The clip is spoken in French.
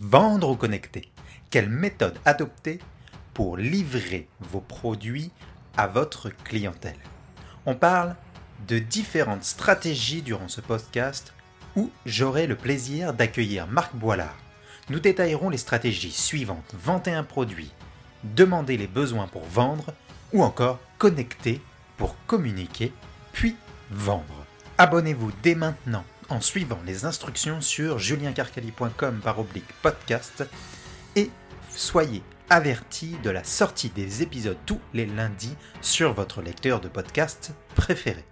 Vendre ou connecter Quelle méthode adopter pour livrer vos produits à votre clientèle? On parle de différentes stratégies durant ce podcast où j'aurai le plaisir d'accueillir Marc Boilard. Nous détaillerons les stratégies suivantes vanter un produit, demander les besoins pour vendre ou encore connecter pour communiquer puis vendre. Abonnez-vous dès maintenant en suivant les instructions sur juliencarcali.com par oblique podcast et soyez avertis de la sortie des épisodes tous les lundis sur votre lecteur de podcast préféré.